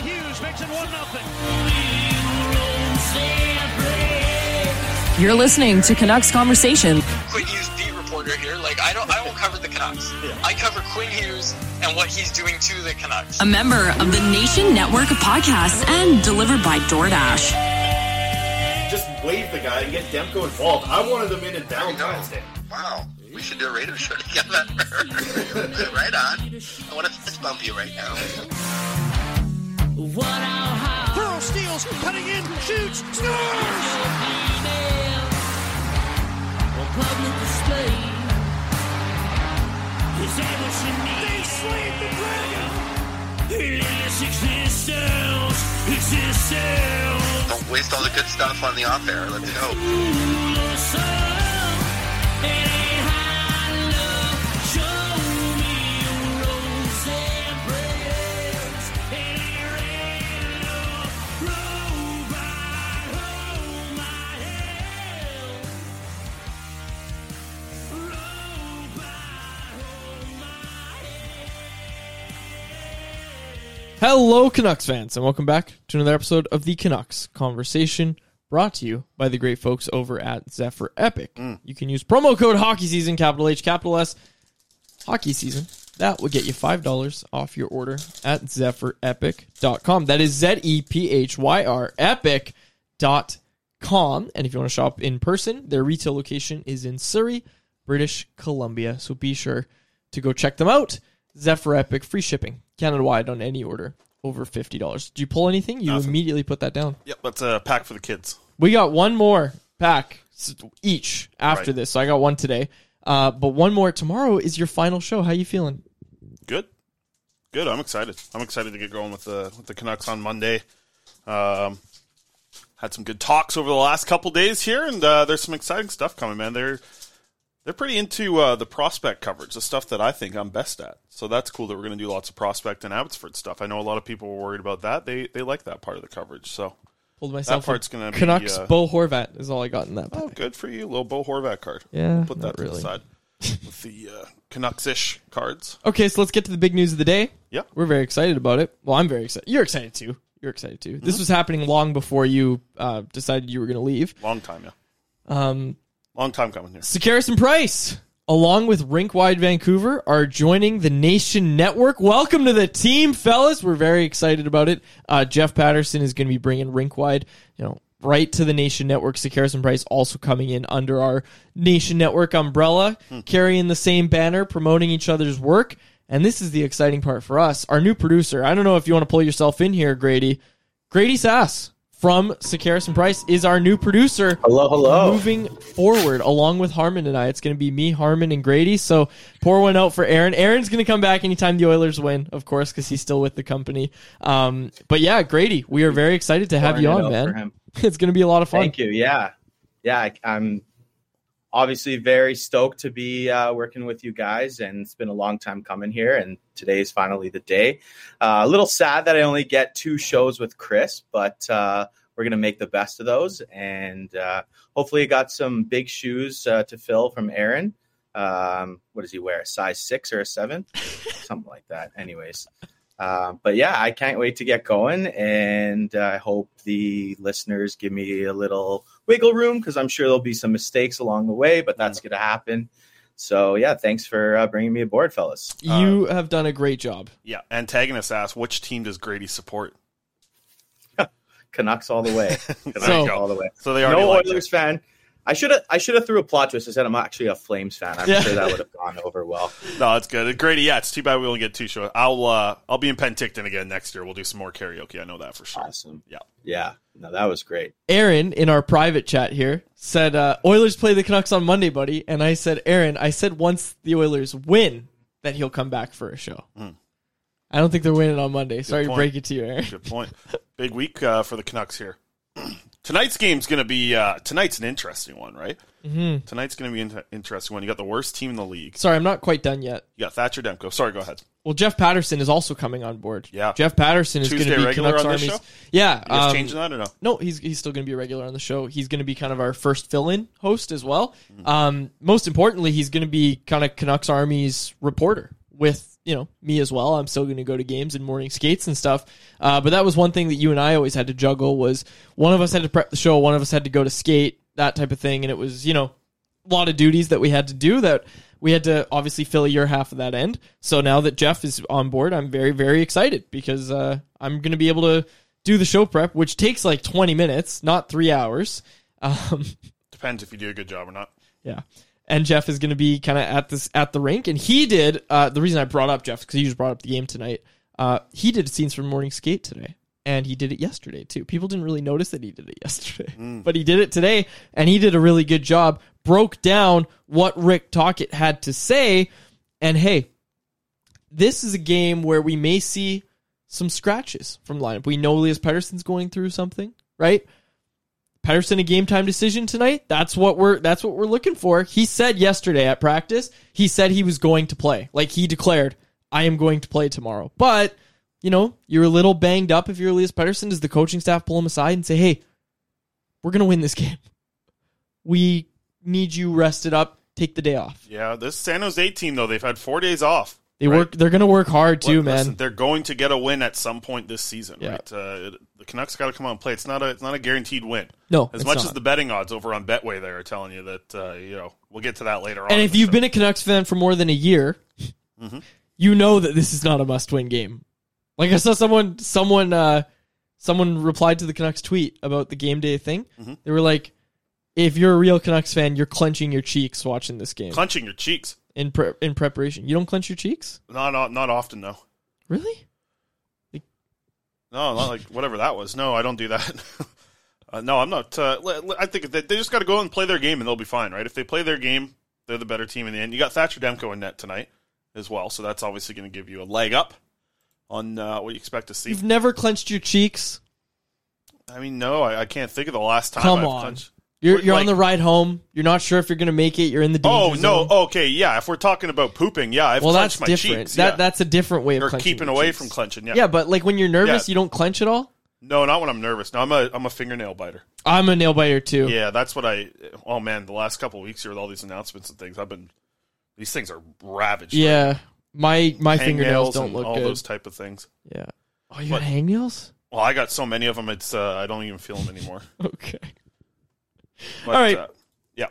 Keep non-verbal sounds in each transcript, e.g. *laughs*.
Hughes makes it 1 0. You're listening to Canucks Conversation. Quinn Hughes beat reporter here. Like I don't, I won't cover the Canucks. I cover Quinn Hughes and what he's doing to the Canucks. A member of the Nation Network of Podcasts and delivered by DoorDash. just wave the guy and get Demko involved. I wanted them in in Valentine's Day. Wow, we should do a radio show *laughs* together. *laughs* right on. I want to fist bump you right now. Pearl steals, cutting in, shoots, scores! Slayed the dragon! Don't waste all the good stuff on the off air. Let's go. Hello, Canucks fans, and welcome back to another episode of the Canucks Conversation, brought to you by the great folks over at Zephyr Epic. Mm. You can use promo code Hockey Season, capital H, capital S, Hockey Season. That will get you five dollars off your order at ZephyrEpic.com. That is Z E P H Y R Epic.com. And if you want to shop in person, their retail location is in Surrey, British Columbia. So be sure to go check them out. Zephyr Epic, free shipping, Canada wide on any order over fifty dollars. Did you pull anything? You Nothing. immediately put that down. Yep, that's a pack for the kids. We got one more pack each after Right. this. So I got one today. Uh, but one more tomorrow is your final show. How you feeling? Good, good. I'm excited. I'm excited to get going with the with the Canucks on Monday. Um, had some good talks over the last couple days here, and uh, there's some exciting stuff coming, man. They're They're pretty into uh, the prospect coverage, the stuff that I think I'm best at. So that's cool that we're going to do lots of prospect and Abbotsford stuff. I know a lot of people were worried about that. They they like that part of the coverage. So Pulled myself. That part's gonna be, Canucks. uh, Bo Horvat is all I got in that. oh, good for you, little Bo Horvat card. Yeah, put not that to really. the side *laughs* with the uh, Canucks-ish cards. Okay, so let's get to the big news of the day. Yeah. We're very excited about it. Well, I'm very excited. You're excited too. You're excited too. Mm-hmm. This was happening long before you uh, decided you were going to leave. Long time, yeah. Um, Long time coming here. Sekeres and Price, along with Rinkwide Vancouver, are joining the Nation Network. Welcome to the team, fellas. We're very excited about it. Uh, Jeff Patterson is going to be bringing Rinkwide, you know, right to the Nation Network. Sekeres and Price also coming in under our Nation Network umbrella, carrying the same banner, promoting each other's work. And this is the exciting part for us. Our new producer. I don't know if you want to pull yourself in here, Grady. Grady Sass from Sekeres and Price is our new producer. Hello, hello. Moving forward, along with Harmon and I, it's going to be me, Harmon, and Grady. So pour one out for Aaron. Aaron's going to come back anytime the Oilers win, of course, because he's still with the company. Um, but yeah, Grady, we are very excited to have Pouring you on, man. *laughs* It's going to be a lot of fun. Thank you. Yeah, yeah. I, I'm obviously very stoked to be uh, working with you guys, and it's been a long time coming here, and today is finally the day. Uh, a little sad that I only get two shows with Chris, but uh, we're gonna make the best of those, and uh, hopefully, I got some big shoes uh, to fill from Aaron. Um, what does he wear? A size six or a seven? *laughs* Something like that. Anyways. Uh, but yeah, I can't wait to get going, and I hope the listeners give me a little wiggle room because I'm sure there'll be some mistakes along the way, but that's going to happen. So yeah, thanks for uh, bringing me aboard, fellas. You have done a great job. Yeah. Antagonist asks, which team does Grady support? *laughs* Canucks all the way. *laughs* Canucks So- all the way. So they are no like Oilers fan. I should have. I should have threw a plot twist. I said I'm actually a Flames fan. I'm Yeah. sure that would have gone over well. *laughs* No, it's good. Grady, yeah, it's too bad we only get two shows. I'll uh, I'll be in Penticton again next year. We'll do some more karaoke. I know that for sure. Awesome. Yeah. Yeah. No, that was great. Aaron in our private chat here said uh, Oilers play the Canucks on Monday, buddy. And I said, Aaron, I said once the Oilers win, that he'll come back for a show. I don't think they're winning on Monday. Sorry to break it to you, Aaron. Good point. *laughs* Big week uh, for the Canucks here. Tonight's game's going to be uh, tonight's an interesting one, right? Mm-hmm. Tonight's going to be an interesting one. You got the worst team in the league. Sorry, I'm not quite done yet. You got Thatcher Demko. Sorry, go ahead. Well, Jeff Patterson is also coming on board. Yeah. Jeff Patterson is going to be regular Canucks on this Army's. show? Yeah, um, changing that or no? No, he's he's still going to be a regular on the show. He's going to be kind of our first fill-in host as well. Mm-hmm. Um, most importantly, he's going to be kind of Canucks Army's reporter with you know me as well. I'm still going to go to games and morning skates and stuff. Uh, but that was one thing that you and I always had to juggle was one of us had to prep the show, one of us had to go to skate, that type of thing, and it was you know a lot of duties that we had to do that we had to obviously fill your half of that end. So now that Jeff is on board, I'm very, very excited because uh, I'm going to be able to do the show prep, which takes like 20 minutes, not three hours. *laughs* Um, Depends if you do a good job or not. yeah. And Jeff is going to be kind of at this at the rink, and he did. Uh, the reason I brought up Jeff because he just brought up the game tonight. Uh, he did scenes from Morning Skate today, and he did it yesterday too. People didn't really notice that he did it *laughs* yesterday, but he did it today, and he did a really good job. Broke down what Rick Tocchet had to say, and hey, this is a game where we may see some scratches from lineup. We know Elias Pettersson's going through something, right? Pettersson a game time decision tonight. That's what we're that's what we're looking for. He said yesterday at practice, he said he was going to play. Like he declared, I am going to play tomorrow. But, you know, you're a little banged up if you're Elias Pettersson. Does the coaching staff pull him aside and say, Hey, we're gonna win this game. We need you rested up, take the day off. Yeah, this San Jose team though they've had four days off. They right? work they're gonna work hard too, Look, man. they're going to get a win at some point this season, Yeah. right? Uh, the Canucks got to come out and play. It's not a it's not a guaranteed win. No, as it's much not. as the betting odds over on Betway there are telling you that uh, you know we'll get to that later on. And if you've show. been a Canucks fan for more than a year, Mm-hmm. *laughs* you know that this is not a must-win game. Like I saw someone, someone, uh, someone replied to the Canucks tweet about the game day thing. Mm-hmm. They were like, "If you're a real Canucks fan, you're clenching your cheeks watching this game clenching your cheeks, in pre- in preparation. You don't clench your cheeks, not not, not often though. really? No, not like whatever that was. No, I don't do that. *laughs* uh, no, I'm not. Uh, I think that they just got to go and play their game, and they'll be fine, right? If they play their game, they're the better team in the end. You got Thatcher Demko in net tonight as well, so that's obviously going to give you a leg up on uh, what you expect to see. You've never clenched your cheeks. I mean, no, I, I can't think of the last time. Come I've on. clenched- You're you're on the ride home. You're not sure if you're going to make it. You're in the Oh no! zone. Okay, yeah. If we're talking about pooping, yeah, I've well, clenched that's my different. cheeks. that yeah. that's a different way of or keeping away cheeks. from clenching. Yeah. Yeah, but like when you're nervous, Yeah. you don't clench at all. No, not when I'm nervous. No, I'm a I'm a fingernail biter. I'm a nail biter too. Yeah, that's what I. Oh man, the last couple of weeks here with all these announcements and things, I've been. These things are ravaged. Yeah. My my Hangnails fingernails don't look all good. those type of things. Yeah. Oh, you But- got hangnails? Well, I got so many of them. It's uh, I don't even feel them anymore. *laughs* Okay. But, All right. Uh, yeah.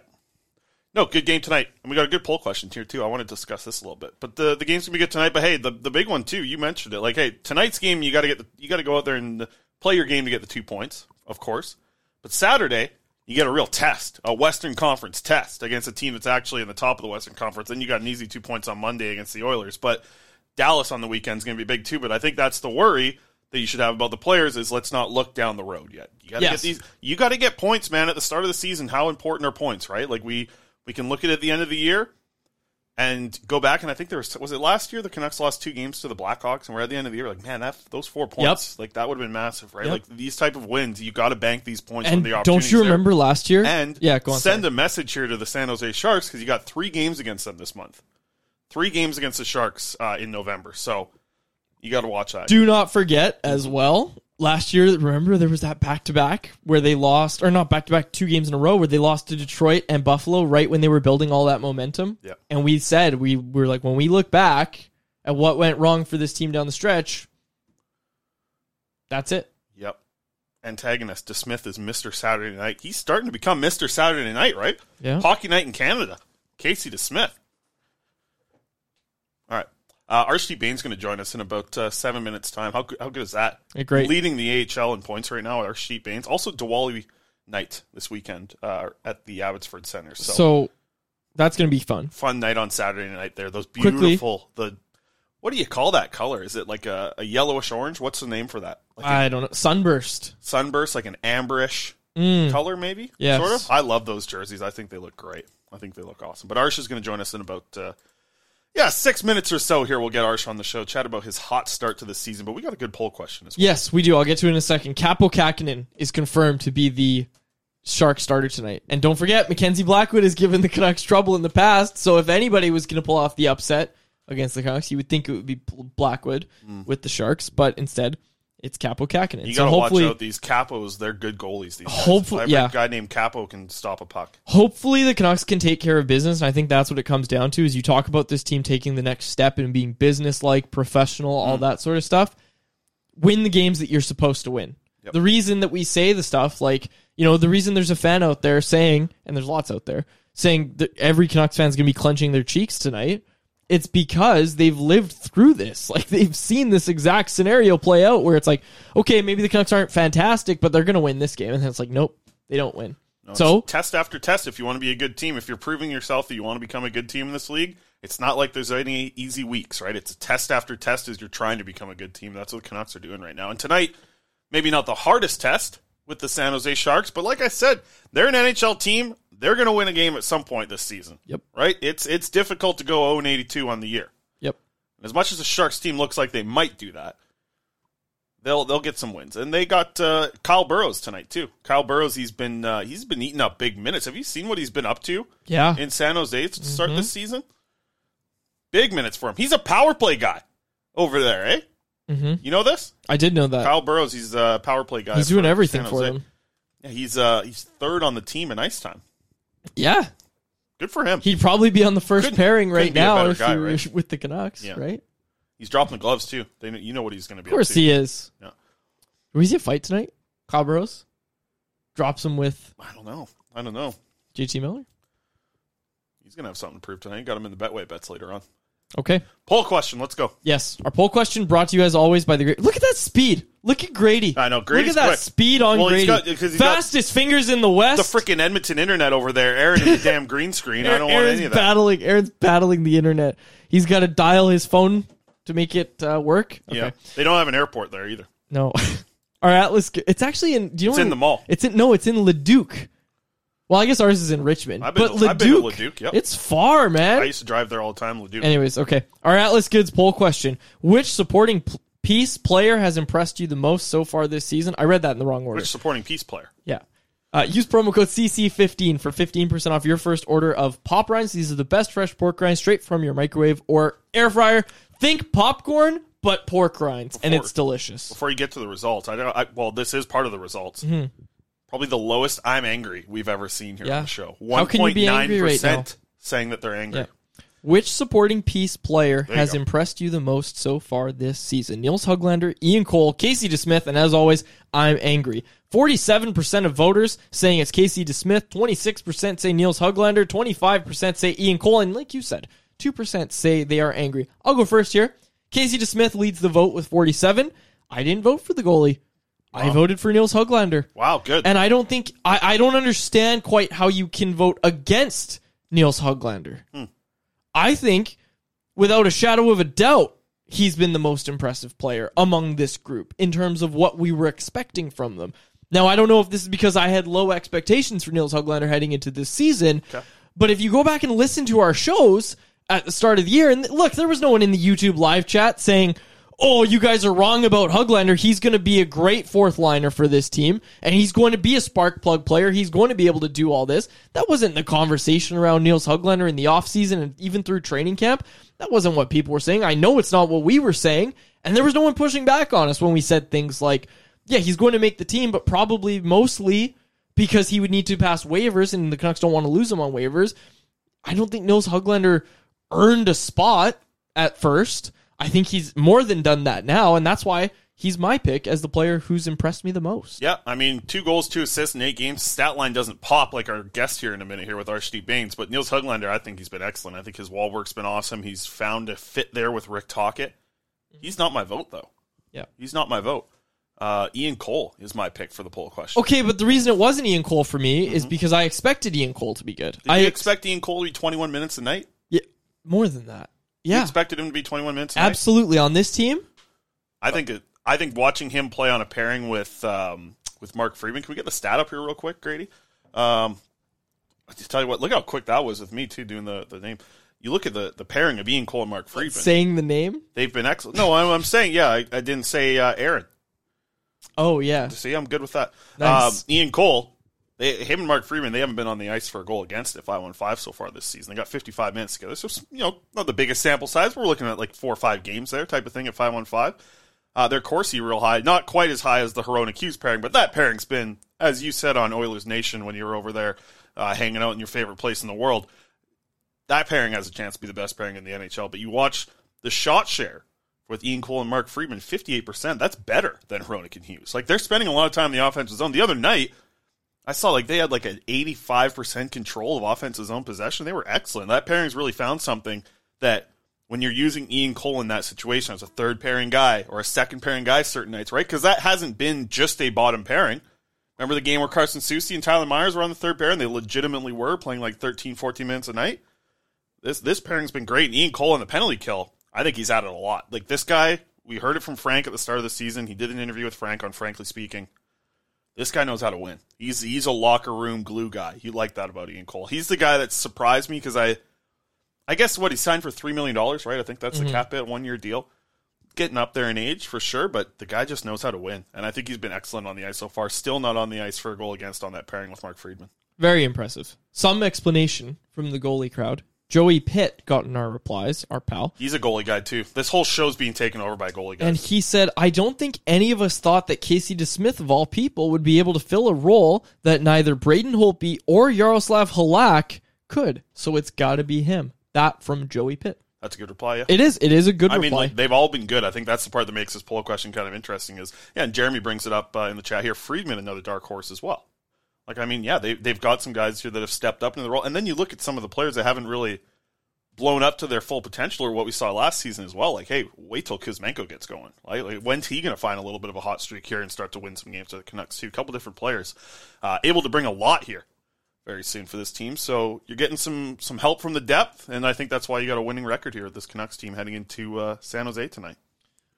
No, good game tonight, and we got a good poll question here too. I want to discuss this a little bit, but the the game's gonna be good tonight. But hey, the the big one too. You mentioned it. Like, hey, tonight's game, you got to get the, you got to go out there and play your game to get the two points, of course. But Saturday, you get a real test, a Western Conference test against a team that's actually in the top of the Western Conference. Then you got an easy two points on Monday against the Oilers. But Dallas on the weekend is going to be big too. But I think that's the worry that you should have about the players is let's not look down the road yet. You got to Yes. get these. You got to get points, man. At the start of the season, how important are points, right? Like we we can look at it at the end of the year and go back. And I think there was was it last year the Canucks lost two games to the Blackhawks, and we're at the end of the year like, man, that those four points, like that would have been massive, right? Yep. Like these type of wins, you got to bank these points And when the don't you there. remember last year? And yeah, go on. send sorry. a message here to the San Jose Sharks because you got three games against them this month. Three games against the Sharks uh, in November. So you got to watch that. Do not forget as mm-hmm. well. Last year, remember there was that back to back where they lost, or not back to back, two games in a row where they lost to Detroit and Buffalo right when they were building all that momentum. Yeah. And we said we were like, when we look back at what went wrong for this team down the stretch, that's it. Yep. Antagonist DeSmith is Mr. Saturday Night. He's starting to become Mr. Saturday Night, right? Yeah. Hockey Night in Canada. Casey DeSmith. All right. Uh, Arshdeep Bains going to join us in about uh, seven minutes' time. How, good- how good is that? Yeah, great. Leading the AHL in points right now, Arshdeep Bains. Also, Diwali night this weekend uh, at the Abbotsford Center. So, So, that's going to be fun. fun night on Saturday night there. Those Quickly. beautiful, the what do you call that color? Is it like a, a yellowish orange? What's the name for that? Like a I don't know. Sunburst. sunburst, like an amberish Mm. color, maybe. Yes. sort of. I love those jerseys. I think they look great. I think they look awesome. But Arsh is going to join us in about uh, yeah six minutes or so. Here we'll get Arsh on the show, chat about his hot start to the season. But we got a good poll question as well. Yes, we do. I'll get to it in a second. Kaapo Kähkönen is confirmed to be the Shark starter tonight. And don't forget, Mackenzie Blackwood has given the Canucks trouble in the past. So if anybody was going to pull off the upset against the Canucks, you would think it would be Blackwood mm. with the Sharks. But instead, it's Kaapo Kähkönen. You got to watch out these capos. They're good goalies. These guys. Hopefully- yeah. guy named Capo can stop a puck. hopefully the Canucks can take care of business. And I think that's what it comes down to is you talk about this team taking the next step and being business like, professional, all Mm. that sort of stuff. Win the games that you're supposed to win. Yep. The reason that we say the stuff like, you know, the reason there's a fan out there saying, and there's lots out there, saying that every Canucks fan's going to be clenching their cheeks tonight, it's because they've lived through this. Like they've seen this exact scenario play out where it's like, okay, maybe the Canucks aren't fantastic, but they're going to win this game. And then it's like, nope, they don't win. No, so test after test, if you want to be a good team, if you're proving yourself that you want to become a good team in this league, it's not like there's any easy weeks, right? It's a test after test as you're trying to become a good team. That's what the Canucks are doing right now. And tonight, maybe not the hardest test with the San Jose Sharks, but like I said, they're an NHL team. They're going to win a game at some point this season. Yep. Right? It's it's difficult to go 0 82 on the year. Yep. As much as the Sharks team looks like they might do that, they'll they'll get some wins. And they got uh, Kyle Burroughs tonight too. Kyle Burroughs, he's been uh, he's been eating up big minutes. Have you seen what he's been up to Yeah. in San Jose to start Mhm. this season? Big minutes for him. He's a power play guy over there, eh? Mm-hmm. You know this? I did know that. Kyle Burroughs, he's a power play guy. He's doing everything for them. Yeah, he's uh he's third on the team in ice time. Yeah. Good for him. He'd probably be on the 1st Couldn't- pairing right couldn't be a now better if guy, he were right? with the Canucks, Yeah. right? He's dropping the gloves too. They you know what he's going to be. Of course up to. he is. Yeah. Was he a fight tonight? Burroughs? Drops him with I don't know. I don't know. JT Miller? He's going to have something to prove tonight. Got him in the Betway bets later on. Okay. Poll question. Let's go. Yes. Our poll question brought to you as always by the great. Look at that speed. Look at Grady. I know, Grady's Look at that quick. speed on Well, Grady. got- 'cause he's got Fastest fingers in the West. The freaking Edmonton internet over there, Aaron, and the *laughs* damn green screen. I don't want any of that. battling. Aaron's battling the internet. He's got to dial his phone to make it uh, work. Okay. Yeah, they don't have an airport there either. No. *laughs* Our Atlas. It's actually in. Do you know It's in the mall. It's in. No, it's in Leduc. Well, I guess ours is in Richmond. I've been but to- I've been to Leduc, Leduc, yep. it's far, man. I used to drive there all the time. Leduc. Anyways, okay. Our Atlas Goods poll question: Which supporting p- piece player has impressed you the most so far this season? I read that in the wrong order. Which supporting peace player? Yeah. Uh, use promo code CC15 for 15% off your first order of pop rinds. These are the best fresh pork rinds straight from your microwave or air fryer. Think popcorn, but pork rinds, and it's delicious. Before you get to the results, I don't. I, well, this is part of the results. Probably the lowest I'm angry we've ever seen here Mm-hmm. Yeah. on the show. How One can you point be nine angry right percent saying that they're angry. Yeah. Which supporting piece player has go. impressed you the most so far this season? Nils Höglander, Ian Cole, Casey DeSmith, and as always, I'm angry. 47% of voters saying it's Casey DeSmith, 26% say Nils Höglander, 25% say Ian Cole, and like you said, 2% say they are angry. I'll go first here. Casey DeSmith leads the vote with 47. I didn't vote for the goalie. I voted for Nils Höglander. Wow, good. And I don't think I, I don't understand quite how you can vote against Nils Höglander. Hmm. I think, without a shadow of a doubt, he's been the most impressive player among this group in terms of what we were expecting from them. Now, I don't know if this is because I had low expectations for Nils Höglander heading into this season, but if you go back and listen to our shows at the start of the year, and look, there was no one in the YouTube live chat saying, oh, you guys are wrong about Höglander. He's going to be a great fourth liner for this team, and he's going to be a spark plug player. He's going to be able to do all this. That wasn't the conversation around Nils Höglander in the offseason and even through training camp. That wasn't what people were saying. I know it's not what we were saying, and there was no one pushing back on us when we said things like, yeah, he's going to make the team, but probably mostly because he would need to pass waivers, and the Canucks don't want to lose him on waivers. I don't think Nils Höglander earned a spot at first. I think he's more than done that now, and that's why he's my pick as the player who's impressed me the most. Yeah, I mean, two goals, two assists in eight games. Stat line doesn't pop like our guest here in a minute here with Arshdeep Bains, but Nils Höglander, I think he's been excellent. I think his wall work's been awesome. He's found a fit there with Rick Tocchet. He's not my vote though. Yeah. He's not my vote. Uh, Ian Cole is my pick for the poll question. Okay, but the reason it wasn't Ian Cole for me is because I expected Ian Cole to be good. Did I you expect Ian Cole to be 21 minutes a night? yeah, more than that. You Yeah, expected him to be 21 minutes a night? absolutely. On this team, I think it, I think watching him play on a pairing with um, with Mark Friedman. Can we get the stat up here real quick, Grady? Um, I just tell you what, look how quick that was with me too doing the, the name. You look at the, the pairing of Ian Cole and Mark Friedman. saying the name. They've been excellent. No, I'm, I'm saying yeah. I, I didn't say uh, Aaron. Oh yeah, See, I'm good with that. Nice. Um, Ian Cole, they, him and Mark Friedman, they haven't been on the ice for a goal against at 515 so far this season. They got 55 minutes together. So, you know, not the biggest sample size. We're looking at like four or five games there type of thing at 5 on 5. Uh, their Corsi real high. Not quite as high as the Hronek Hughes pairing, but that pairing's been, as you said on Oilers Nation when you were over there uh, hanging out in your favorite place in the world, that pairing has a chance to be the best pairing in the NHL. But you watch the shot share with Ian Cole and Mark Friedman, 58%. That's better than Hronek and Hughes. Like, they're spending a lot of time in the offensive zone. The other night, I saw like they had like an 85% control of offense's own possession. They were excellent. That pairing's really found something that when you're using Ian Cole in that situation as a third pairing guy or a second pairing guy certain nights, right? Because that hasn't been just a bottom pairing. Remember the game where Carson Soucy and Tyler Myers were on the third pair and they legitimately were playing like 13, 14 minutes a night? This this pairing's been great. And Ian Cole on the penalty kill, I think he's added a lot. Like this guy, we heard it from Frank at the start of the season. He did an interview with Frank on Frankly Speaking. This guy knows how to win. He's he's a locker room glue guy. You like that about Ian Cole. He's the guy that surprised me because I, I guess what he signed for three million dollars, right? I think that's the mm-hmm. cap hit one year deal. Getting up there in age for sure, but the guy just knows how to win, and I think he's been excellent on the ice so far. Still not on the ice for a goal against on that pairing with Mark Friedman. very impressive. Some explanation from the goalie crowd. Joey Pitt got in our replies, our pal. He's a goalie guy too. This whole show's being taken over by goalie guys. And he said, I don't think any of us thought that Casey DeSmith, of all people, would be able to fill a role that neither Braden Holtby or Yaroslav Halak could. So it's got to be him. That from Joey Pitt. that's a good reply. Yeah. It is. It is a good reply. I mean, like, they've all been good. I think that's the part that makes this poll question kind of interesting. Is yeah, and Jeremy brings it up uh, in the chat here. Friedman, another dark horse as well. Like, I mean, yeah, they they've got some guys here that have stepped up in the role, and then you look at some of the players that haven't really blown up to their full potential or what we saw last season as well. Like, hey, wait till Kuzmenko gets going. Like, like when's he going to find a little bit of a hot streak here and start to win some games for the Canucks too? A couple different players uh, able to bring a lot here very soon for this team. So you're getting some some help from the depth, and I think that's why you got a winning record here with this Canucks team heading into uh, San Jose tonight.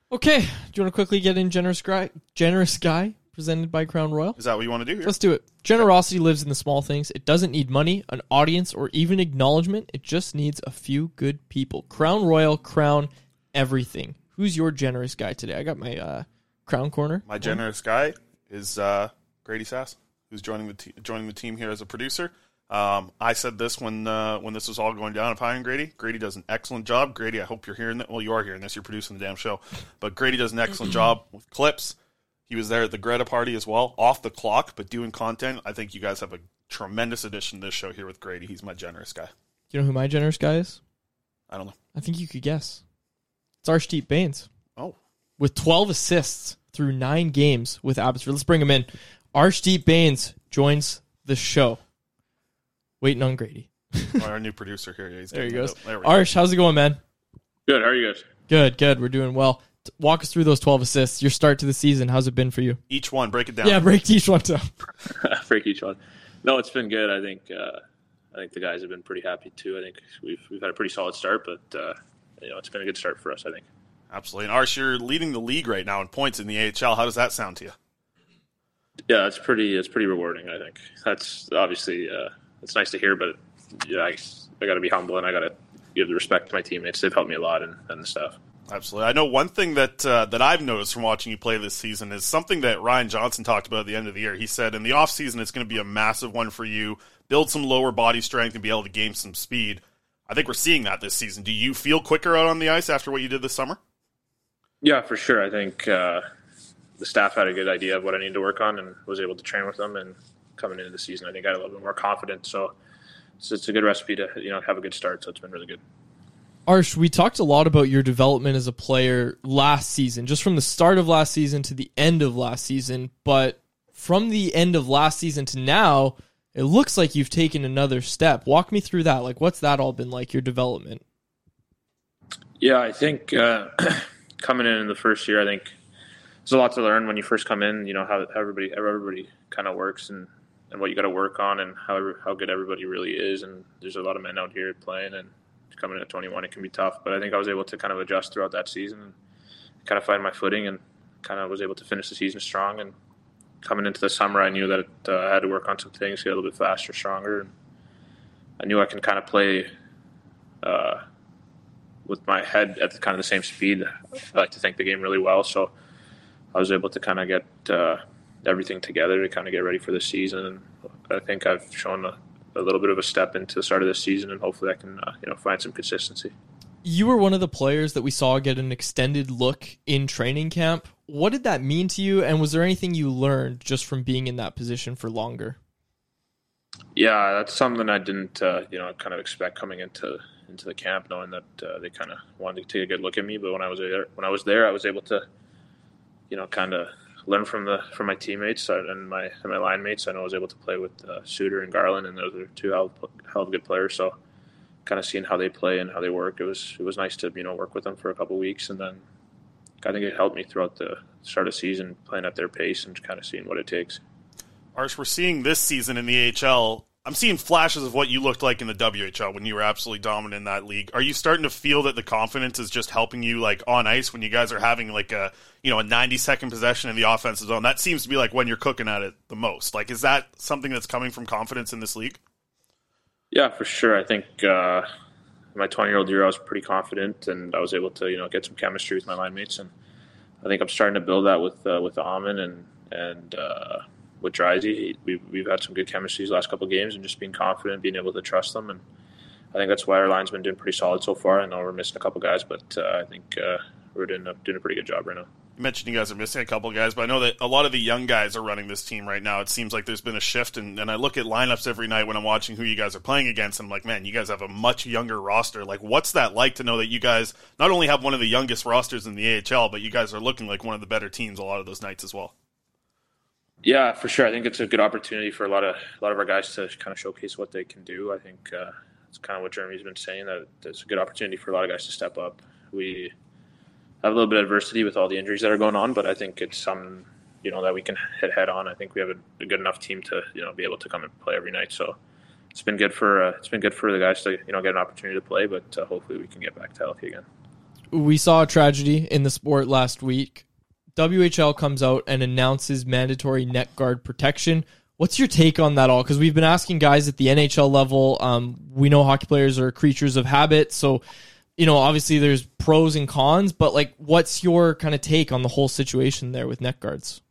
okay. Do you want to quickly get in Generous Guy, Generous Guy presented by Crown Royal? Is that what you want to do here? Let's do it. Generosity lives in the small things. It doesn't need money, an audience, or even acknowledgement. It just needs a few good people. Crown Royal, crown everything. Who's your generous guy today? I got my uh, crown corner. My generous guy is uh, Grady Sass. who's joining the te- joining the team here as a producer. Um, I said this when uh, when this was all going down of hiring Grady. Grady does an excellent job. Grady, I hope you're hearing that. Well, you are hearing this. You're producing the damn show, but Grady does an excellent *clears throat* job with clips. He was there at the Greta party as well, off the clock, but doing content. I think you guys have a tremendous addition to this show here with Grady. He's my generous guy. You know who my generous guy is? I don't know. I think you could guess. It's Arshdeep Bains. Oh, with 12 assists through nine games with Abbotsford. Let's bring him in. Arshdeep Bains joins the show. Waiting on Grady. *laughs* Oh, our new producer here. He's There he goes. it. There we Arsh, how's it going, man? Good. How are you guys? Good, good. We're doing well. T- Walk us through those 12 assists. Your start to the season. How's it been for you? Each one, break it down. Yeah, break each one down. *laughs* Break each one. No, it's been good. I think uh, I think the guys have been pretty happy too. I think we've we've had a pretty solid start, but uh, you know it's been a good start for us. I think. Absolutely. And Arsh, you're leading the league right now in points in the AHL. How does that sound to you? Yeah, it's pretty it's pretty rewarding. I think that's obviously uh, it's nice to hear, but yeah, I, I got to be humble and I got to give the respect to my teammates. They've helped me a lot and, and stuff. Absolutely. I know one thing that uh, that I've noticed from watching you play this season is something that Ryan Johnson talked about at the end of the year. He said in the offseason it's going to be a massive one for you, build some lower body strength and be able to gain some speed. I think we're seeing that this season. Do you feel quicker out on the ice after what you did this summer? Yeah, for sure. I think uh, the staff had a good idea of what I needed to work on and was able to train with them. And coming into the season, I think I had a little bit more confidence. So it's, it's a good recipe to you know have a good start. So it's been really good. Arsh, we talked a lot about your development as a player last season, just from the start of last season to the end of last season. But from the end of last season to now, it looks like you've taken another step. Walk me through that. Like, what's that all been like, your development? Yeah, I think uh, *clears throat* coming in in the first year, I think there's a lot to learn when you first come in. You know how everybody everybody kind of works and, and what you got to work on and how how good everybody really is. And there's a lot of men out here playing and coming in at 21, it can be tough. But I think I was able to kind of adjust throughout that season and kind of find my footing and kind of was able to finish the season strong. And coming into the summer, I knew that uh, I had to work on some things, get a little bit faster, stronger. And I knew I can kind of play. Uh, with my head at kind of the same speed. I like to think the game really well, so I was able to kind of get uh, everything together to kind of get ready for the season. And I think I've shown a, a, little bit of a step into the start of the season, and hopefully I can uh, you know find some consistency. You were one of the players that we saw get an extended look in training camp. What did that mean to you, and was there anything you learned just from being in that position for longer? Yeah, that's something I didn't, uh, you know, kind of expect coming into into the camp, knowing that uh, they kind of wanted to take a good look at me. But when I was there, when I was there, I was able to, you know, kind of learn from the from my teammates and my and my line mates. I know I was able to play with uh, Suter and Garland, and those are two hell, hell of good players. So, kind of seeing how they play and how they work, it was it was nice to you know work with them for a couple weeks, and then I think it helped me throughout the start of season, playing at their pace and kind of seeing what it takes. Arsh, we're seeing this season in the AHL I'm seeing flashes of what you looked like in the WHL when you were absolutely dominant in that league. Are you starting to feel that the confidence is just helping you like on ice when you guys are having like a you know a 90 second possession in the offensive zone? That seems to be like when you're cooking at it the most. Like, is that something that's coming from confidence in this league? Yeah, for sure. I think uh, my 20 year old year, I was pretty confident, and I was able to you know get some chemistry with my line mates, and I think I'm starting to build that with uh, with Amon and and. Uh, with Drizzy, we've, we've had some good chemistry these last couple of games and just being confident, being able to trust them. And I think that's why our line's been doing pretty solid so far. I know we're missing a couple guys, but uh, I think uh, we're doing a, doing a pretty good job right now. You mentioned you guys are missing a couple guys, but I know that a lot of the young guys are running this team right now. It seems like there's been a shift, and, and I look at lineups every night when I'm watching who you guys are playing against, I'm like, man, you guys have a much younger roster. Like, what's that like to know that you guys not only have one of the youngest rosters in the AHL, but you guys are looking like one of the better teams a lot of those nights as well? Yeah, for sure. I think it's a good opportunity for a lot of a lot of our guys to kind of showcase what they can do. I think uh, it's kind of what Jeremy's been saying that it's a good opportunity for a lot of guys to step up. We have a little bit of adversity with all the injuries that are going on, but I think it's some you know that we can hit head on. I think we have a, a good enough team to you know be able to come and play every night. So it's been good for uh, it's been good for the guys to you know get an opportunity to play, but uh, hopefully we can get back to healthy again. We saw a tragedy in the sport last week. WHL comes out and announces mandatory neck guard protection. What's your take on that all? Because we've been asking guys at the NHL level. Um, we know hockey players are creatures of habit, so you know obviously there's pros and cons. But like, what's your kind of take on the whole situation there with neck guards?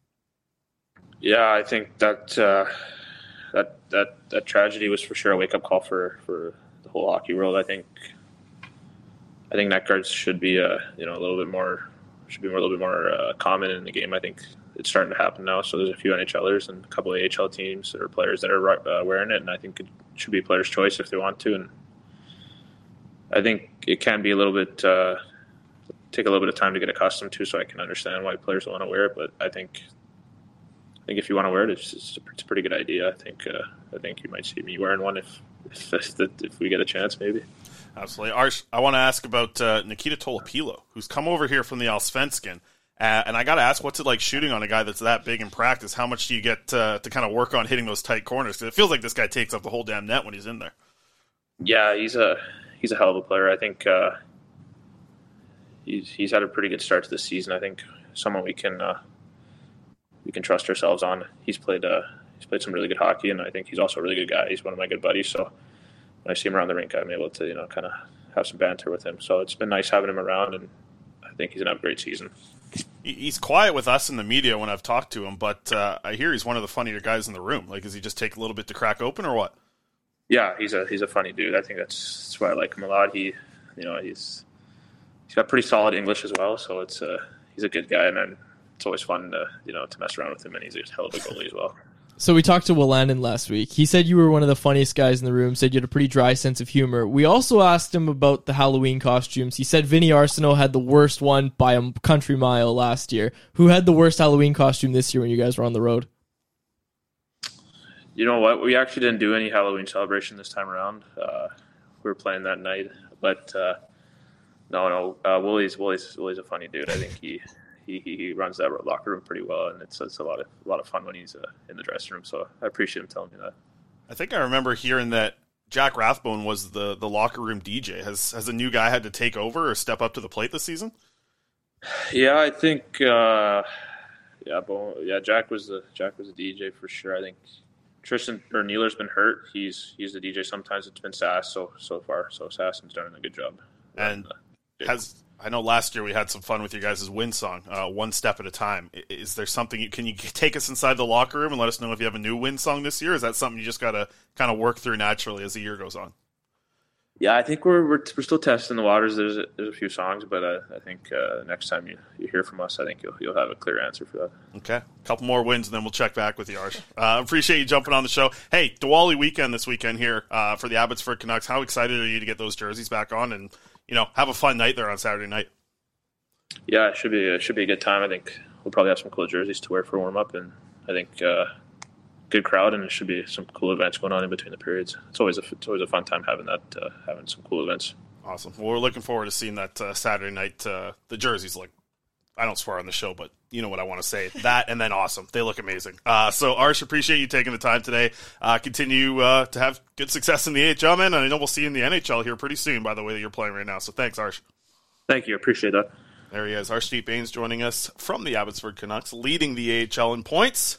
Yeah, I think that uh, that that that tragedy was for sure a wake up call for for the whole hockey world. I think I think neck guards should be uh, you know a little bit more should be more, a little bit more uh, common in the game. I think it's starting to happen now. So there's a few NHLers and a couple of AHL teams or players that are uh, wearing it, and I think it should be a player's choice if they want to. And I think it can be a little bit uh, take a little bit of time to get accustomed to, so I can understand why players want to wear it. But I think I think if you want to wear it, it's, it's, a, it's a pretty good idea. I think uh, I think you might see me wearing one if *laughs* if, if we get a chance, maybe. Absolutely. Arsh, I want to ask about uh, Nikita Tolopilo, who's come over here from the Allsvenskan. Uh, and I got to ask, what's it like shooting on a guy that's that big in practice? How much do you get uh, to kind of work on hitting those tight corners? Because it feels like this guy takes up the whole damn net when he's in there. Yeah, he's a he's a hell of a player. I think uh, he's he's had a pretty good start to the season. I think someone we can uh, we can trust ourselves on. He's played uh, he's played some really good hockey, and I think he's also a really good guy. He's one of my good buddies. So when I see him around the rink, I'm able to you know kind of have some banter with him. So it's been nice having him around, and I think he's gonna have a great season. He's quiet with us in the media when I've talked to him, but uh, I hear he's one of the funnier guys in the room. Like, does he just take a little bit to crack open, or what? Yeah, he's a he's a funny dude. I think that's, that's why I like him a lot. He, you know, he's he's got pretty solid English as well, so it's uh, he's a good guy, and then it's always fun to you know to mess around with him, and he's a hell of a goalie as well. So we talked to Wolanin last week. He said you were one of the funniest guys in the room. Said you had a pretty dry sense of humor. We also asked him about the Halloween costumes. He said Vinny Arseneau had the worst one by a country mile last year. Who had the worst Halloween costume this year when you guys were on the road? You know what? We actually didn't do any Halloween celebration this time around. Uh, we were playing that night, but uh, no, no. Uh, Woolie's Woolie's Woolie's a funny dude. I think he he, he runs that locker room pretty well, and it's, it's a lot of a lot of fun when he's uh, in the dressing room. So I appreciate him telling me that. I think I remember hearing that Jack Rathbone was the the locker room DJ. Has has a new guy had to take over or step up to the plate this season? Yeah, I think uh, yeah, Bone, yeah. Jack was the Jack was a DJ for sure. I think Tristan or Neeler's been hurt. He's he's the DJ. Sometimes it's been Sass so so far. So Sass has done a good job. And uh, has I know last year we had some fun with your guys' win song, uh, one step at a time. Is there something you can you take us inside the locker room and let us know if you have a new win song this year? Is that something you just got to kind of work through naturally as the year goes on? Yeah, I think we're we're, we're still testing the waters. There's a, there's a few songs, but uh, I think uh, next time you, you hear from us, I think you'll you'll have a clear answer for that. Okay, a couple more wins, and then we'll check back with you, Arsh. Uh, appreciate you jumping on the show. Hey, Diwali weekend this weekend here uh, for the Abbotsford Canucks. How excited are you to get those jerseys back on and you know have a fun night there on Saturday night? Yeah, it should be it should be a good time. I think we'll probably have some cool jerseys to wear for warm up, and I think uh, good crowd, and it should be some cool events going on in between the periods. It's always a it's always a fun time having that uh, having some cool events. Awesome. Well, we're looking forward to seeing that uh, Saturday night. Uh, the jerseys look. I don't swear on the show, but you know what I want to say. That and then awesome. They look amazing. Uh, so, Arsh, appreciate you taking the time today. Uh, continue uh, to have good success in the AHL, man. And I know we'll see you in the NHL here pretty soon, by the way that you're playing right now. So, thanks, Arsh. Thank you. Appreciate that. There he is. Arshdeep Bains joining us from the Abbotsford Canucks, leading the AHL in points.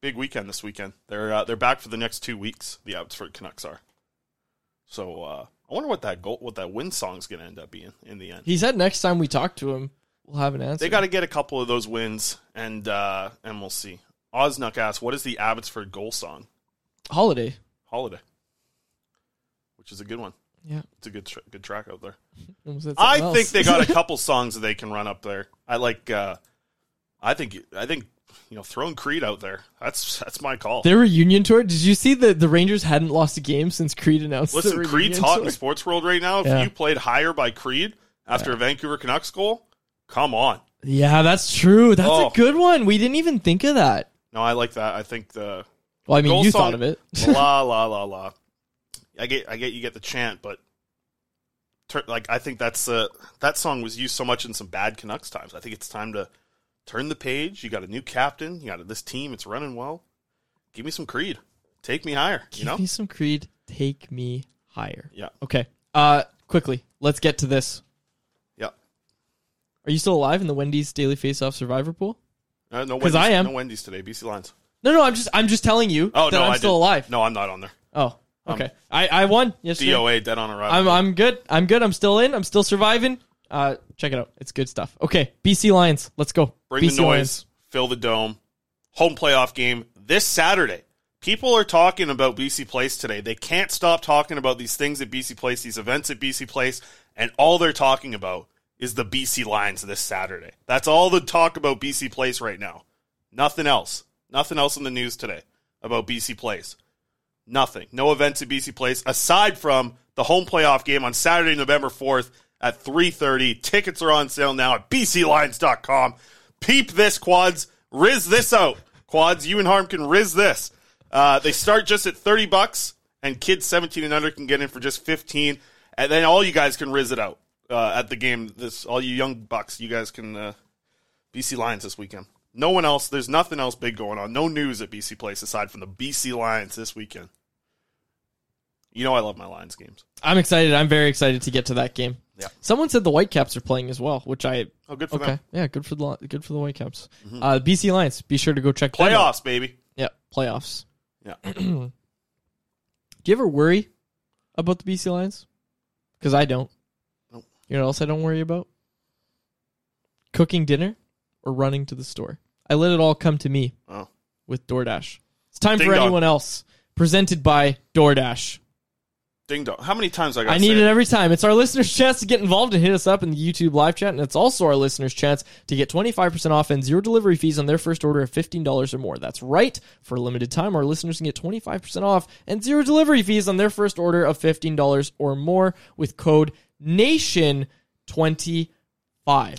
Big weekend this weekend. They're uh, they're back for the next two weeks. The Abbotsford Canucks are. So uh, I wonder what that goal, what that win song is going to end up being in the end. He said next time we talk to him, we'll have an answer. They got to get a couple of those wins, and uh, and we'll see. Osnuck asks, "What is the Abbotsford goal song?" Holiday. Holiday, which is a good one. Yeah. it's a good tr- good track out there. *laughs* I think they got a *laughs* couple songs that they can run up there. I like. Uh, I think. I think you know, throwing Creed out there. That's that's my call. Their reunion tour. Did you see that the Rangers hadn't lost a game since Creed announced? Listen, the Creed's hot in tour? the sports world right now. If Yeah. you played higher by Creed after a Vancouver Canucks goal, come on. Yeah, that's true. That's Oh. a good one. We didn't even think of that. No, I like that. I think the Well, I mean, you song- thought of it. la *laughs* la la la. I get, I get, you get the chant, but like I think that's uh, that song was used so much in some bad Canucks times. I think it's time to turn the page. You got a new captain. You got this team. It's running well. Give me some Creed. Take me higher. You Give know. me some Creed. Take me higher. Yeah. Okay. Uh, quickly, let's get to this. Yeah. Are you still alive in the Wendy's Daily Face-Off Survivor pool? Uh, no, 'Cause Wendy's, I am. No Wendy's today. BC Lions. No, no. I'm just, I'm just telling you Oh that no, I'm I still did- alive. No, I'm not on there. Oh, Um, okay. I, I won yesterday. DOA dead on arrival. I'm, I'm good. I'm good. I'm still in. I'm still surviving. Uh, check it out. It's good stuff. Okay, BC Lions. Let's go. Bring BC the noise, Lions. fill the dome. Home playoff game this Saturday. People are talking about BC Place today. They can't stop talking about these things at BC Place, these events at BC Place, and all they're talking about is the BC Lions this Saturday. That's all the talk about BC Place right now. Nothing else. Nothing else in the news today about BC Place. Nothing. No events at BC Place aside from the home playoff game on Saturday, November 4th at 3:30. Tickets are on sale now at bclions.com. Peep this quads, riz this out. Quads, you and Harm can riz this. Uh, they start just at 30 bucks and kids 17 and under can get in for just 15 and then all you guys can riz it out uh, at the game this all you young bucks you guys can uh, BC Lions this weekend. No one else. There's nothing else big going on. No news at BC Place aside from the BC Lions this weekend. You know I love my Lions games. I'm excited. I'm very excited to get to that game. Yeah. Someone said the Whitecaps are playing as well, which I Oh, good for okay. them. Mm-hmm. Yeah, good for the Li- good for the Whitecaps. Uh, BC Lions. Be sure to go check them out. Playoffs, baby. Yeah, playoffs. Yeah. *clears throat* Do you ever worry about the BC Lions? Because I don't. Nope. You know what else I don't worry about? Cooking dinner or running to the store. I let it all come to me Oh. with DoorDash. It's time Ding for dong. anyone else. Presented by DoorDash. Ding dong. How many times I got I need it every time. It's our listeners' *laughs* chance to get involved and hit us up in the YouTube live chat, and it's also our listeners' chance to get 25% off and zero delivery fees on their first order of $15 or more. That's right. For a limited time, our listeners can get 25% off and zero delivery fees on their first order of $15 or more with code NATION25.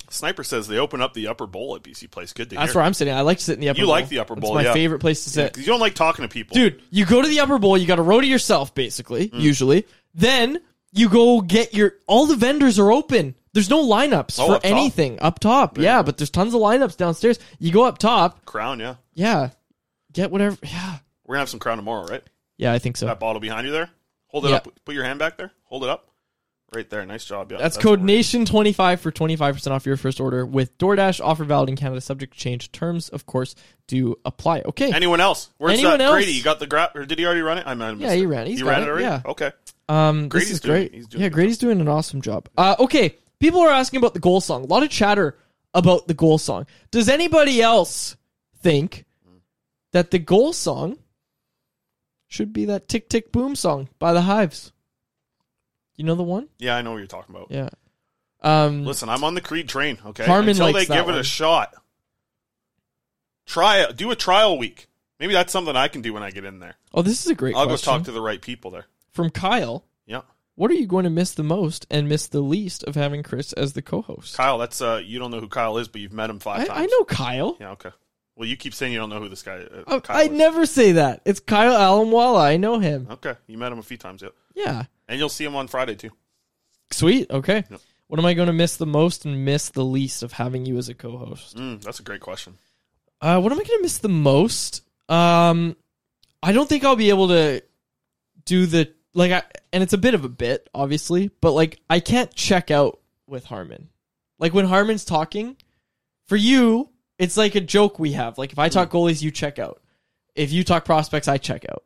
Sniper says they open up the upper bowl at BC Place. Good to That's hear. where I'm sitting. I like to sit in the upper You bowl. like the upper It's bowl, my yeah. favorite place to Yeah, sit. 'cause you don't like talking to people. Dude, you go to the upper bowl, you got to row to yourself, basically, Mm. usually. Then you go get your. All the vendors are open. There's no lineups Oh, for up top? anything up top. Yeah, but there's tons of lineups downstairs. You go up top. Crown, yeah. Yeah. Get whatever. Yeah. We're gonna have some crown tomorrow, right? Yeah, I think so. That bottle behind you there. Hold it Yeah. up. Put your hand back there. Hold it up. Right there. Nice job. Yeah. That's, what code NATION25 for 25% off your first order with DoorDash. Offer valid in Canada, subject to change. Terms, of course, do apply. Okay. Anyone else? Where's Anyone that else? Grady? You got the grab, or did he already run it? I might have Yeah, missed he it. ran it. He's he ran it, it already. yeah. Okay. Um, Grady's this is great. he's doing yeah, Grady's doing an awesome job. Uh, okay, people are asking about the goal song. A lot of chatter about the goal song. Does anybody else think that the goal song should be that tick tick boom song by the Hives? You know the one? Yeah, I know what you're talking about. Yeah. Um, Listen, I'm on the Creed train. Okay, Harmon until likes they that give it one. a shot. Try it. Do a trial week. Maybe that's something I can do when I get in there. oh, this is a great I'll question. go talk to the right people there. From Kyle. Yeah, What are you going to miss the most and miss the least of having Chris as the co-host? Kyle. That's uh, you don't know who Kyle is, but you've met him five I, times. I know Kyle. Yeah, okay. Well, you keep saying you don't know who this guy. Uh, Oh, Kyle I is. never say that. It's Kyle Alamwala. I know him. Okay, you met him a few times, yep. Yeah. And you'll see him on Friday too. Sweet. Okay. Yep. What am I going to miss the most and miss the least of having you as a co-host? Mm, that's a great question. Uh, what am I going to miss the most? Um, I don't think I'll be able to do the like I and it's a bit of a bit, obviously, but like I can't check out with Harmon. Like when Harmon's talking, for you, it's like a joke we have. Like if I talk goalies, you check out. If you talk prospects, I check out.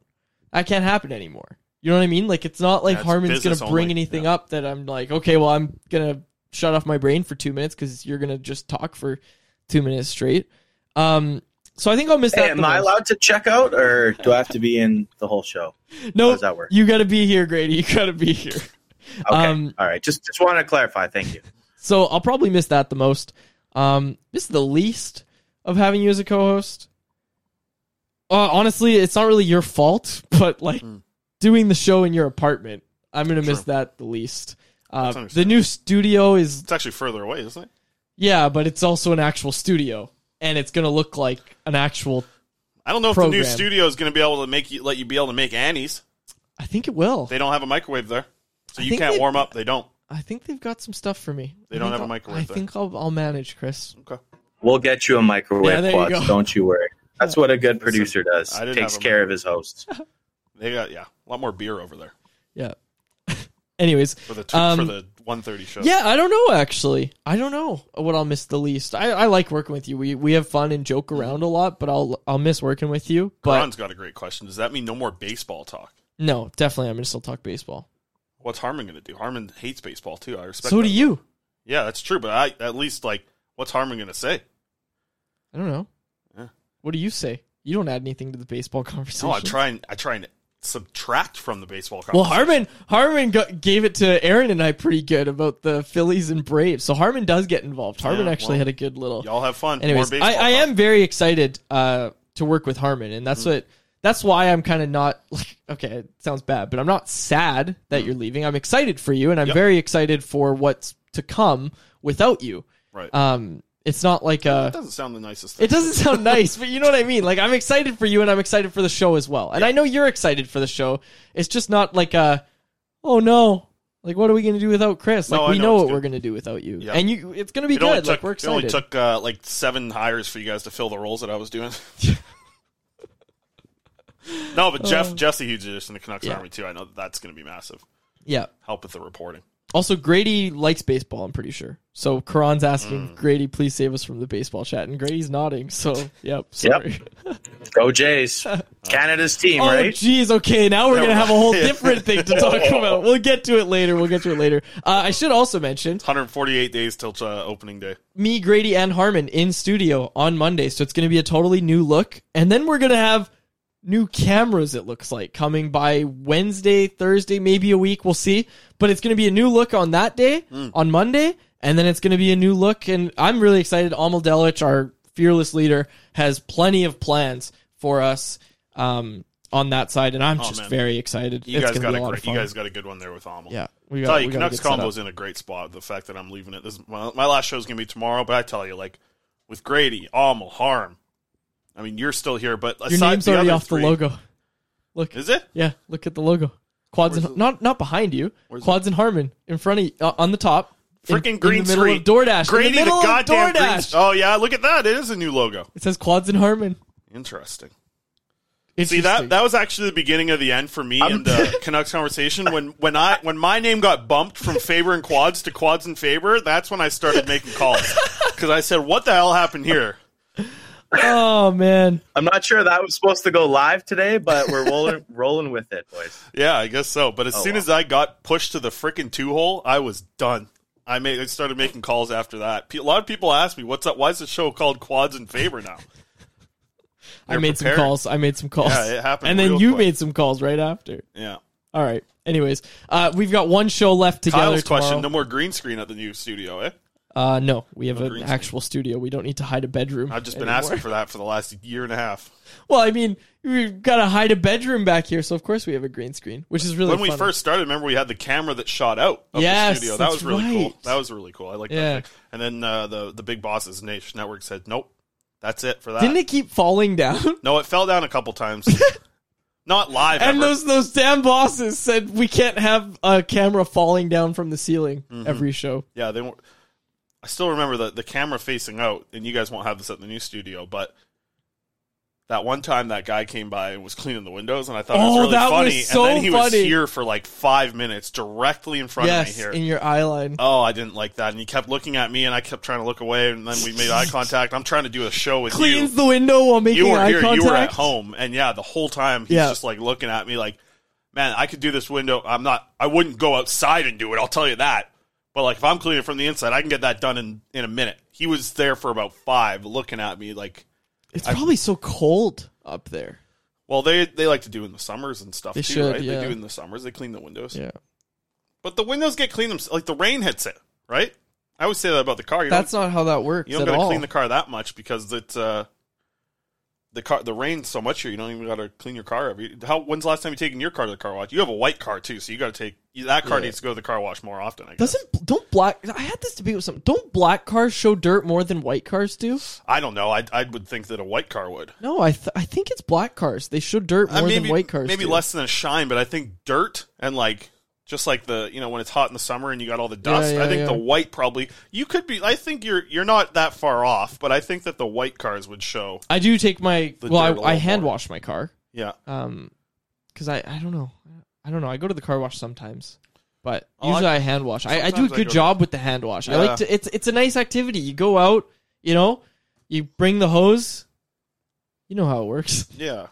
That can't happen anymore. You know what I mean? Like it's not like Yeah, Harmon's gonna bring only. anything up that I'm like, okay, well I'm gonna shut off my brain for two minutes because you're gonna just talk for two minutes straight. Um, so I think I'll miss Hey, that. am I most. allowed to check out, or do I have to be in the whole show? *laughs* No, How does that work? you got to be here, Grady. *laughs* You got to be here. Okay, Um, all right. Just just want to clarify. Thank you. *laughs* So I'll probably miss that the most. Um, miss the least of having you as a co-host. Uh, honestly, it's not really your fault, but like doing the show in your apartment, I'm gonna miss that the least. Uh, the new studio is It's actually further away, isn't it? yeah, but it's also an actual studio, and it's gonna look like an actual. I don't know if the new studio is going to be able to make you let you be able to make Annie's. I think it will. They don't have a microwave there, so I you can't warm up. They don't. I think they've got some stuff for me. They I don't have a I'll- microwave I there. think I'll I'll manage, Chris. Okay. We'll get you a microwave Yeah, there you go. Don't you worry. That's what a good producer does. I Takes have a care of his hosts. *laughs* They got yeah, a lot more beer over there Yeah. *laughs* Anyways, for the two, um, for the one thirty show. Yeah, I don't know actually. I don't know what I'll miss the least. I, I like working with you. We we have fun and joke around a lot, but I'll I'll miss working with you. But Karan's got a great question. Does that mean no more baseball talk? no, definitely I'm gonna still talk baseball. What's Harmon going to do? Harmon hates baseball too. I respect. So that. do you. Yeah, that's true. But I at least like, what's Harmon going to say? I don't know. Yeah. What do you say? You don't add anything to the baseball conversation. No, I try and I try and subtract from the baseball. Well. Harmon Harmon got, gave it to Aaron and I pretty good about the Phillies and Braves. So Harmon does get involved. Harmon Yeah, actually well, had a good little. Y'all have fun. Anyways, I, I am very excited uh, to work with Harmon, and that's what that's why I'm kind of not *laughs* like okay, it sounds bad, but I'm not sad that you're leaving. I'm excited for you, and I'm Yep. very excited for what's to come without you. Right. Um, it's not like That uh doesn't sound the nicest. Thing. it doesn't sound *laughs* nice, but you know what I mean. Like I'm excited for you, and I'm excited for the show as well. And I know you're excited for the show. It's just not like a, oh no, like what are we going to do without Chris? Like No, we know, know, what good. we're going to do without you, Yeah. and you, it's going to be It good. like we're excited. it only took uh, like seven hires for you guys to fill the roles that I was doing. *laughs* no, but Jeff, Oh. Jeff's a huge addition to Canucks Yeah. Army too. I know that that's going to be massive. yeah. Help with the reporting. Also, Grady likes baseball. I'm pretty sure. So Karan's asking Mm. Grady, please save us from the baseball chat, and Grady's nodding. So, *laughs* yep. Sorry. Go Jays. *laughs* Canada's team, Oh, right? jeez. Okay, now we're gonna have a whole *laughs* different thing to talk about. We'll get to it later. We'll get to it later. Uh, I should also mention 148 days till uh, opening day. me, Grady, and Harmon in studio on Monday. So it's going to be a totally new look. And then we're going to have new cameras, it looks like, coming by Wednesday, Thursday, maybe a week. We'll see. But it's going to be a new look on that day, on Monday. And then it's going to be a new look. And I'm really excited. Amal Delich, our fearless leader, has plenty of plans for us um, on that side. And I'm Oh, just man. very excited. You It's guys got be a great. You guys got a good one there with Amo. Yeah, we got- tell you, we Canucks Convo's in a great spot. The fact that I'm leaving it. This my, my last show is gonna be tomorrow, but I tell you, like with Grady, Amo, Harm. I mean, you're still here, but Your aside name's the already other off three- the logo. Look. Is it? Yeah, look at the logo. Quads and not not behind you. Where's Quads and Harmon in front of you, uh, on the top. in- Freaking in green the middle screen. of DoorDash. Grady, in the middle the goddamn of green. DoorDash. Oh yeah, look at that. It is a new logo. It says Quads and Harmon. Interesting. See that that was actually the beginning of the end for me in the *laughs* Canucks conversation when when I when my name got bumped from Faber and Quads to Quads and Faber. That's when I started making calls because I said, "What the hell happened here?" Oh man. I'm not sure that was supposed to go live today, but we're *laughs* rolling rolling with it, boys. Yeah, I guess so. But as Oh, soon wow. as I got pushed to the freaking two hole, I was done. I made I started making calls after that. A lot of people ask me, "What's up? Why is the show called Quads and Faber now?" I They're made some calls. I made some calls. Yeah, it happened And then you quick. made some calls right after. Yeah. All right. Anyways, uh, we've got one show left together Kyle's tomorrow. question: No more green screen at the new studio, eh? Uh, no, we have No an actual studio. We don't need to hide a bedroom. I've just been anymore. asking for that for the last year and a half. Well, I mean, we've got to hide a bedroom back here, so of course we have a green screen, which is really when we first started, remember we had the camera that shot out of Yes, the studio. That was really cool. That was really cool. I like Yeah. that. And then uh, the the big bosses, Nation Network, said, "Nope, that's it for that." Didn't it keep falling down? *laughs* No, it fell down a couple times. *laughs* Not live. and ever. those those damn bosses said we can't have a camera falling down from the ceiling Mhm. every show. Yeah, they won't. I still remember the the camera facing out, and you guys won't have this at the new studio, but that one time that guy came by and was cleaning the windows, and I thought it was Oh, really that was funny. so and then he was here for like five minutes, directly in front yes, of me here. in your eye line. Oh, I didn't like that. And he kept looking at me, and I kept trying to look away, and then we made eye contact. I'm trying to do a show with Cleans you. the window while making you were eye here. contact. You were at home, and yeah, the whole time he's Yeah. just like looking at me, like, man, I could do this window. I'm not. I wouldn't go outside and do it. I'll tell you that. But like, if I'm cleaning from the inside, I can get that done in in a minute. He was there for about five, looking at me like. It's I- probably so cold up there. Well, they they like to do in the summers and stuff They too, should, right? yeah. They do in the summers. They clean the windows. Yeah. But the windows get cleaned themselves. Like the rain hits it, right? I always say that about the car. You That's don't, how that works You don't got to clean the car that much because it's uh, the car. The rain's so much here. You don't even got to clean your car every. How? When's the last time you taken your car to the car wash? You have a white car too, so you got to take that car Yeah. needs to go to the car wash more often. I guess. Doesn't don't black? I had this debate with some. Don't black cars show dirt more than white cars do? I don't know. I I would think that a white car would. No, I th- I think it's black cars. They show dirt more Uh, maybe than white cars. maybe do. less than a shine, but I think dirt and like just like the you know when it's hot in the summer and you got all the dust. Yeah, I think yeah. the white probably you could be. I think you're you're not that far off, but I think that the white cars would show. I do take my well. I, I hand more. wash my car. Yeah. Um, because I I don't know. I don't know. I go to the car wash sometimes, but Oh, usually I- I, hand wash. I, I do a good go to- job with the hand wash. I like to. It's it's a nice activity. You go out. You know, you bring the hose. You know how it works. Yeah.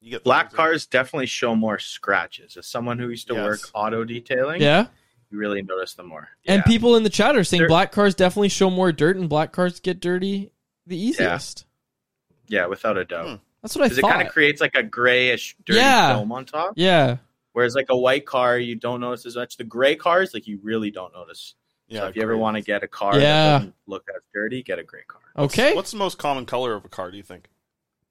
You get Black cars definitely show more scratches. As someone who used to Yes. work auto detailing, Yeah. you really notice them more. And people in the chat are saying They're- black cars definitely show more dirt, and black cars get dirty the easiest. Yeah, without a doubt. Hmm. That's what I thought. Because it kind of creates like a grayish, dirty Yeah. film on top. Yeah. Whereas like a white car, you don't notice as much. The gray cars, like you really don't notice. Yeah, so if you ever want to get a car Yeah. that doesn't look as dirty, get a gray car. Okay. What's the most common color of a car? Do you think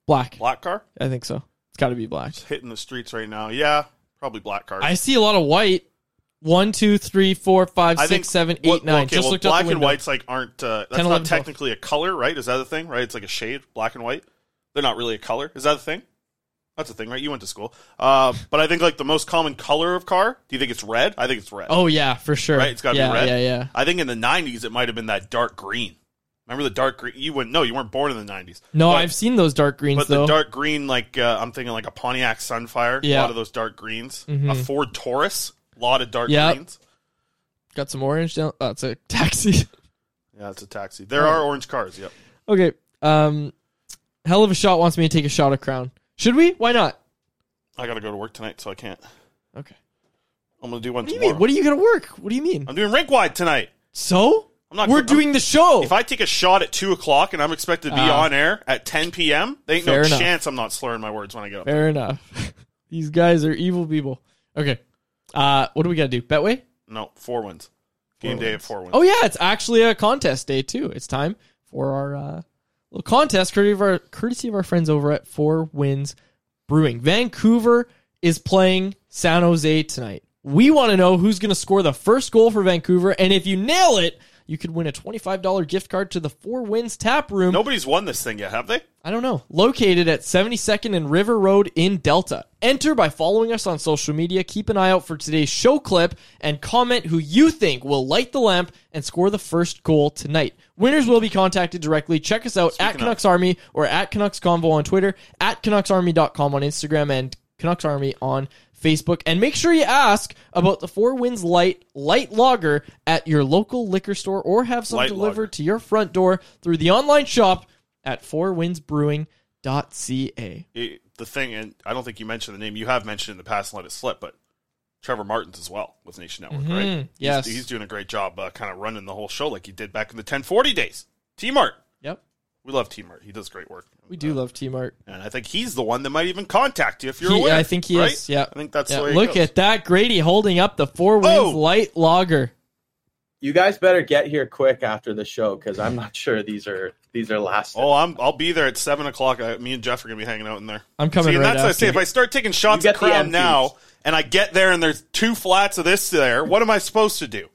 Black. black car? I think so. Got to be black. It's hitting the streets right now. Yeah, probably black cars. I see a lot of white. One, two, three, four, five, I six, think seven, what- eight, nine. Okay, Just well, looked black the and window. whites like aren't. Uh, that's 10, 11, not 12. technically a color, right? Is that a thing? Right? It's like a shade, black and white. They're not really a color. Is that a thing? That's a thing, right? You went to school. Uh, but I think like the most common color of car. Do you think it's red? I think it's red. Oh yeah, for sure. right. It's got to yeah, be red. Yeah, yeah. I think in the '90s it might have been that dark green. Remember the dark green? You wouldn't. No, you weren't born in the '90s. No, But- I've seen those dark greens But though. the dark green, like uh, I'm thinking, like a Pontiac Sunfire. Yeah. A lot of those dark greens. A Mhm. Ford Taurus. A lot of dark Yep. greens. Got some orange down. Oh, it's a taxi. *laughs* Yeah, it's a taxi. There are orange cars. Yep. okay. Um, hell of a shot wants me to take a shot of Crown. Should we? Why not? I got to go to work tonight, so I can't. Okay. I'm gonna do one What do you tomorrow. mean? What are you gonna work? What do you mean? I'm doing rink wide tonight. So I'm not. we're I'm- doing the show. If I take a shot at two o'clock and I'm expected to be Ah. on air at 10 p.m., there ain't no enough. chance I'm not slurring my words when I get up. Fair enough. *laughs* These guys are evil people. Okay. Uh, what do we gotta do? Betway? No, Four Winds. Game Four day wins. at Four Winds. Oh yeah, it's actually a contest day too. It's time for our uh, little contest, courtesy of our courtesy of our friends over at Four Winds Brewing. Vancouver is playing San Jose tonight. We want to know who's going to score the first goal for Vancouver, and if you nail it, you could win a twenty-five dollar gift card to the Four Winds Tap Room. Nobody's won this thing yet, have they? I don't know. Located at 72nd and River Road in Delta. Enter by following us on social media. Keep an eye out for today's show clip and comment who you think will light the lamp and score the first goal tonight. Winners will be contacted directly. Check us out at of- Canucks Army or at Canucks Convo on Twitter, at CanucksArmy.com on Instagram, and Canucks Army on Facebook. And make sure you ask about the Four Winds Light Light Lager at your local liquor store or have some Light delivered lager. to your front door through the online shop at fourwindsbrewing.ca. It- the thing, and I don't think you mentioned the name. You have mentioned in the past and let it slip, but Trevor Martins as well with Nation Network, right? Mhm, He's- yes. He's, doing a great job uh, kind of running the whole show like he did back in the 1040 days. T Mart. Yep. We love T Mart. He does great work. We do love T Mart. And I think he's the one that might even contact you if you're He- aware. I think he right? is. Yeah. I think that's Yeah, the way Look goes. at that. Grady holding up the Four Winds Oh! Light Lager. You guys better get here quick after the show because I'm not sure these are these are last. Oh, I'm. I'll be there at seven o'clock. Uh, me and Jeff are gonna be hanging out in there. I'm coming See, right that's what I say. If I start taking shots You at get Crown now, and I get there and there's two flats of this there, what am I supposed to do?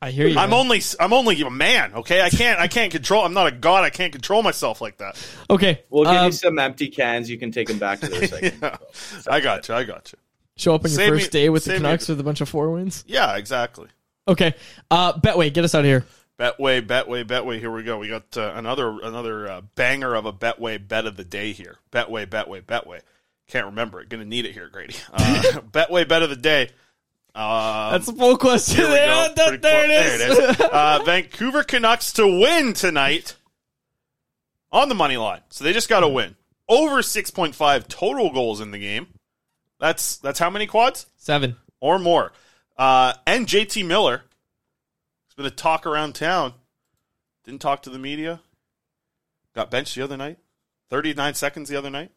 I hear you. I'm man. only. I'm only a man. Okay, I can't. I can't control. I'm not a god. I can't control myself like that. Okay. We'll give um, you some empty cans. You can take them back to the *laughs* recycling. Yeah, I got you. I got you. show up on your Save first me- day with the save me- Canucks with a bunch of Four Winds. Yeah, exactly. Okay. Uh, Betway, get us out of here. Betway, Betway, Betway. Here we go. We got uh, another another uh, banger of a Betway bet of the day here. Betway, Betway, Betway. Can't remember it. Going to need it here, Grady. Uh, *laughs* Betway bet of the day. Um, That's a full question. Here we There, go. *laughs* there- Pretty there There is. it is. *laughs* Uh, Vancouver Canucks to win tonight on the money line. So they just got to win. Over 6.5 total goals in the game. That's that's how many quads? Seven. Or more. Uh, and JT Miller. It's been a talk around town. Didn't talk to the media. Got benched the other night. 39 seconds the other night.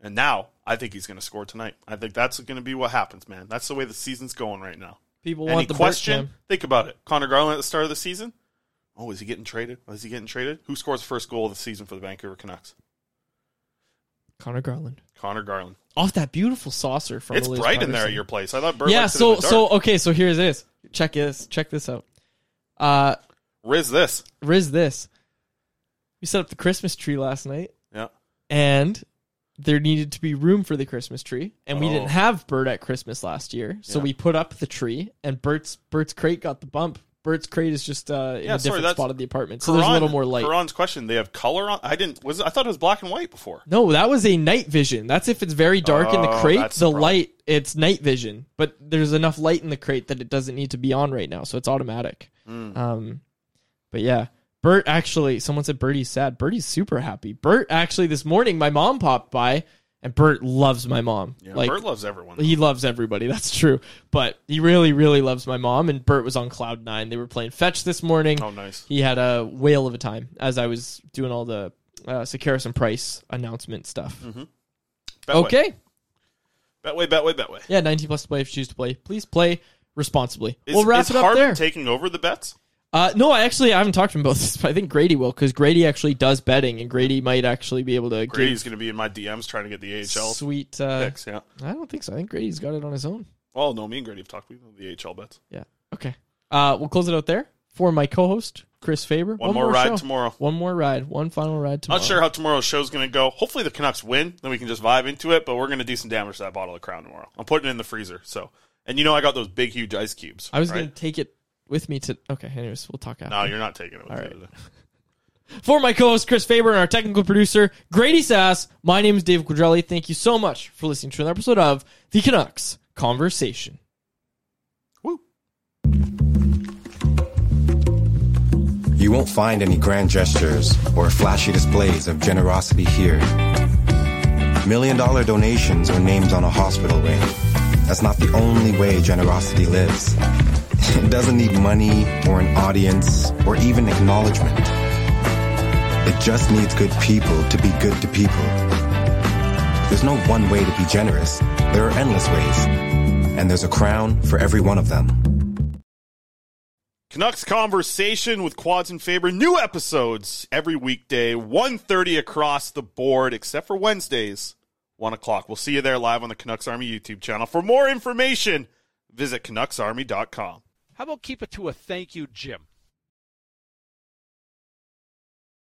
And now I think he's going to score tonight. I think that's going to be what happens, man. That's the way the season's going right now. People Any want the question? Think about it. Conor Garland at the start of the season. Oh, is he getting traded? Is he getting traded? Who scores the first goal of the season for the Vancouver Canucks? Conor Garland. Conor Garland. Off that beautiful saucer from it's bright in there at your place. I thought Bert yeah. it So so okay. So here's this. Check this. Check this out. Uh, Riz this. Riz this. We set up the Christmas tree last night, Yeah. and there needed to be room for the Christmas tree, and we Oh. didn't have Bert at Christmas last year, so Yeah. we put up the tree, and Bert's Bert's crate got the bump. Bert's crate is just uh, in Yeah, a sorry, different that's spot of the apartment, so there's a Karan- little more light. Karan's question: They have color on. I didn't. Was it- I thought it was black and white before. No, that was a night vision. That's if it's very dark in the Oh, crate. that's The the problem. light, it's night vision, but there's enough light in the crate that it doesn't need to be on right now, so it's automatic. Mm. Um, but yeah, Bert actually, someone said Bertie's sad. Bertie's super happy. Bert actually this morning, my mom popped by, and Bert loves my mom. Yeah, like Bert loves everyone. he loves everybody. *laughs* That's true, but he really, really loves my mom. And Bert was on cloud nine. They were playing fetch this morning. Oh, nice. He had a whale of a time as I was doing all the uh, Sekeres and Price announcement stuff. Betway. Okay. Betway, Betway, Betway. Yeah, 19 plus to play if you choose to play. Please play responsibly. Is, we'll wrap is it up Harvey there. taking over the bets? Uh, no, I actually I haven't talked to him about *laughs* this, but I think Grady will because Grady actually does betting, and Grady might actually be able to Grady's going to be in my DMs trying to get the AHL sweet. Uh, picks. Yeah. I don't think so. I think Grady's got it on his own. Well, no, me and Grady have talked. We know the AHL bets. Yeah. Okay. Uh, we'll close it out there for my co-host Chris Faber. One more ride show. tomorrow. One more ride. One final ride tomorrow. Not sure how tomorrow's show's going to go. Hopefully the Canucks win, then we can just vibe into it. But we're going to do some damage to that bottle of Crown tomorrow. I'm putting it in the freezer. So, and you know I got those big, huge ice cubes. I was right? going to take it with me to. Okay. Anyways, we'll talk after. No, you're not taking it. With All you *laughs* For my co-host Chris Faber and our technical producer Grady Sass, my name is Dave Quadrelli. Thank you so much for listening to another episode of the Canucks Conversation. Woo! You won't find any grand gestures or flashy displays of generosity here. Million dollar donations or names on a hospital ring. That's not the only way generosity lives. It *laughs* doesn't need money or an audience or even acknowledgement. It just needs good people to be good to people. There's no one way to be generous. There are endless ways. And there's a crown for every one of them. Canucks conversation with Quads and Faber. New episodes every weekday, 1.30 across the board, except for Wednesdays, 1 o'clock. We'll see you there live on the Canucks Army YouTube channel. For more information, visit CanucksArmy.com. How about keep it to a thank you, Jim?